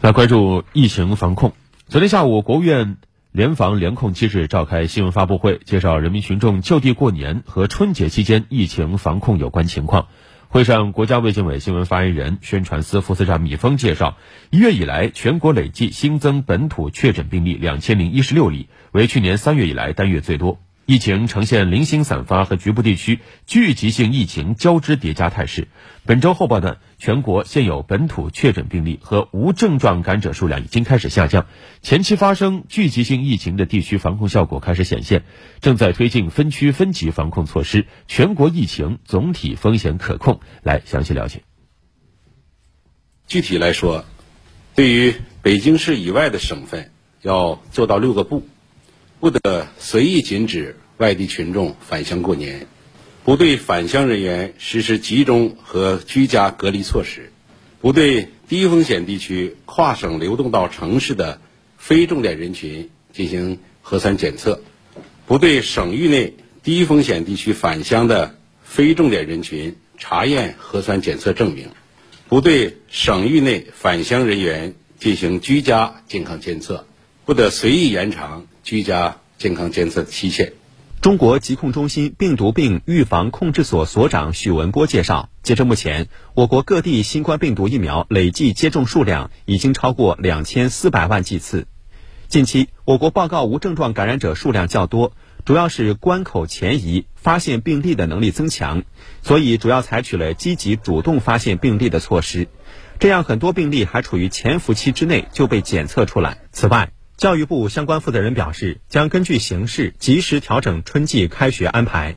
来关注疫情防控。昨天下午，国务院联防联控机制召开新闻发布会，介绍人民群众就地过年和春节期间疫情防控有关情况。会上，国家卫健委新闻发言人、宣传司副司长米峰介绍，一月以来，全国累计新增本土确诊病例两千零一十六例，为去年三月以来单月最多。疫情呈现零星散发和局部地区聚集性疫情交织叠加态势。本周后半段，全国现有本土确诊病例和无症状感染者数量已经开始下降，前期发生聚集性疫情的地区防控效果开始显现，正在推进分区分级防控措施，全国疫情总体风险可控。来详细了解。具体来说，对于北京市以外的省份，要做到六个不。不得随意禁止外地群众返乡过年，不对返乡人员实施集中和居家隔离措施，不对低风险地区跨省流动到城市的非重点人群进行核酸检测，不对省域内低风险地区返乡的非重点人群查验核酸检测证明，不对省域内返乡人员进行居家健康监测，不得随意延长。居家健康监测期限。中国疾控中心病毒病预防控制所所长许文波介绍，截至目前，我国各地新冠病毒疫苗累计接种数量已经超过两千四百万剂次。近期，我国报告无症状感染者数量较多，主要是关口前移，发现病例的能力增强，所以主要采取了积极主动发现病例的措施。这样，很多病例还处于潜伏期之内就被检测出来。此外，教育部相关负责人表示，将根据形势及时调整春季开学安排。